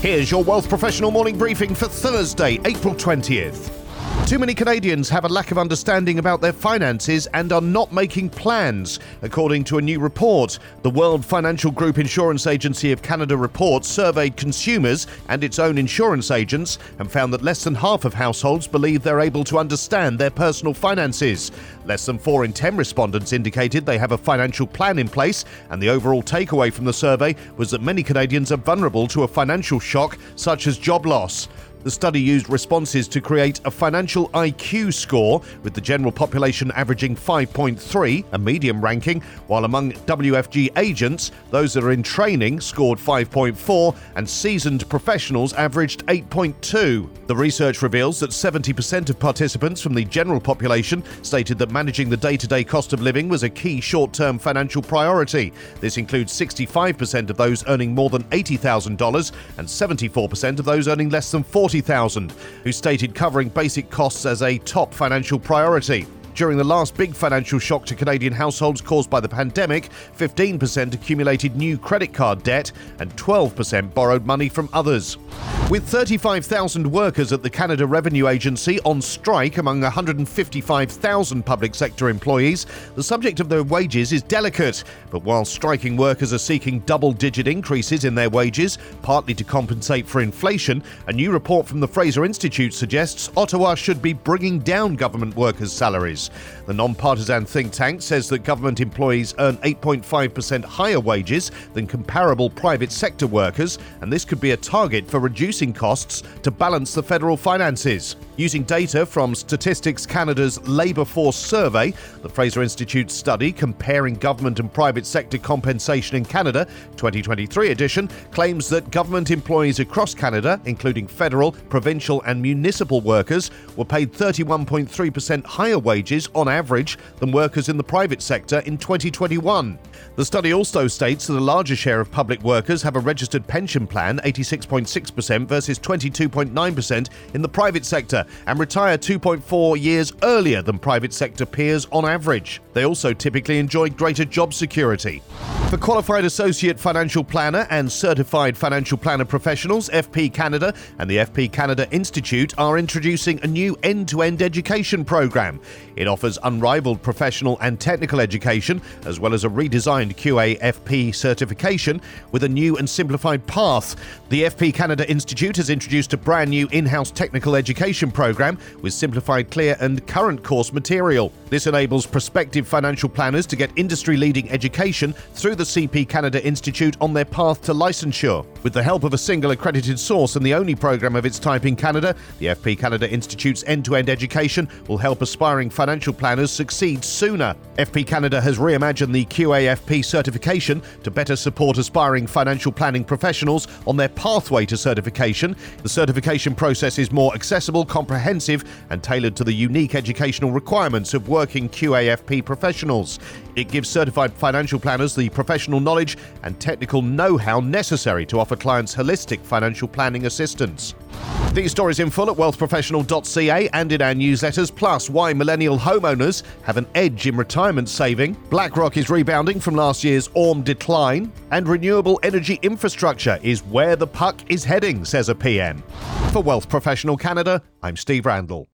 Here's your Wealth Professional morning briefing for Thursday, April 20th. Too many Canadians have a lack of understanding about their finances and are not making plans, according to a new report. The World Financial Group Insurance Agency of Canada report surveyed consumers and its own insurance agents and found that less than half of households believe they're able to understand their personal finances. Less than 4 in 10 respondents indicated they have a financial plan in place, and the overall takeaway from the survey was that many Canadians are vulnerable to a financial shock such as job loss. The study used responses to create a financial IQ score, with the general population averaging 5.3, a medium ranking, while among WFG agents, those that are in training scored 5.4, and seasoned professionals averaged 8.2. The research reveals that 70% of participants from the general population stated that managing the day to day cost of living was a key short term financial priority. This includes 65% of those earning more than $80,000 and 74% of those earning less than 40 40,000, who stated covering basic costs as a top financial priority. During the last big financial shock to Canadian households caused by the pandemic, 15% accumulated new credit card debt and 12% borrowed money from others. With 35,000 workers at the Canada Revenue Agency on strike among 155,000 public sector employees, the subject of their wages is delicate. But while striking workers are seeking double digit increases in their wages, partly to compensate for inflation, a new report from the Fraser Institute suggests Ottawa should be bringing down government workers' salaries. The non partisan think tank says that government employees earn 8.5% higher wages than comparable private sector workers, and this could be a target for reducing costs to balance the federal finances. Using data from Statistics Canada's Labour Force Survey, the Fraser Institute study comparing government and private sector compensation in Canada 2023 edition claims that government employees across Canada, including federal, provincial, and municipal workers, were paid 31.3% higher wages on average than workers in the private sector in 2021. The study also states that a larger share of public workers have a registered pension plan, 86.6% versus 22.9% in the private sector, and retire 2.4 years earlier than private sector peers on average. They also typically enjoy greater job security. For qualified associate financial planner and certified financial planner professionals, FP Canada and the FP Canada Institute are introducing a new end to end education program. It offers unrivaled professional and technical education, as well as a redesigned QAFP certification with a new and simplified path. The FP Canada Institute has introduced a brand new in house technical education program with simplified, clear, and current course material. This enables prospective financial planners to get industry leading education through the FP Canada Institute on their path to licensure. With the help of a single accredited source and the only program of its type in Canada, the FP Canada Institute's end to end education will help aspiring financial planners succeed sooner. FP Canada has reimagined the QAFP certification to better support aspiring financial planning professionals on their pathway to certification. The certification process is more accessible, comprehensive, and tailored to the unique educational requirements of working QAFP professionals. It gives certified financial planners the professional knowledge and technical know how necessary to offer clients holistic financial planning assistance. These stories in full at wealthprofessional.ca and in our newsletters, plus why millennial homeowners have an edge in retirement saving, BlackRock is rebounding from last year's AUM decline, and renewable energy infrastructure is where the puck is heading, says a PM. For Wealth Professional Canada, I'm Steve Randall.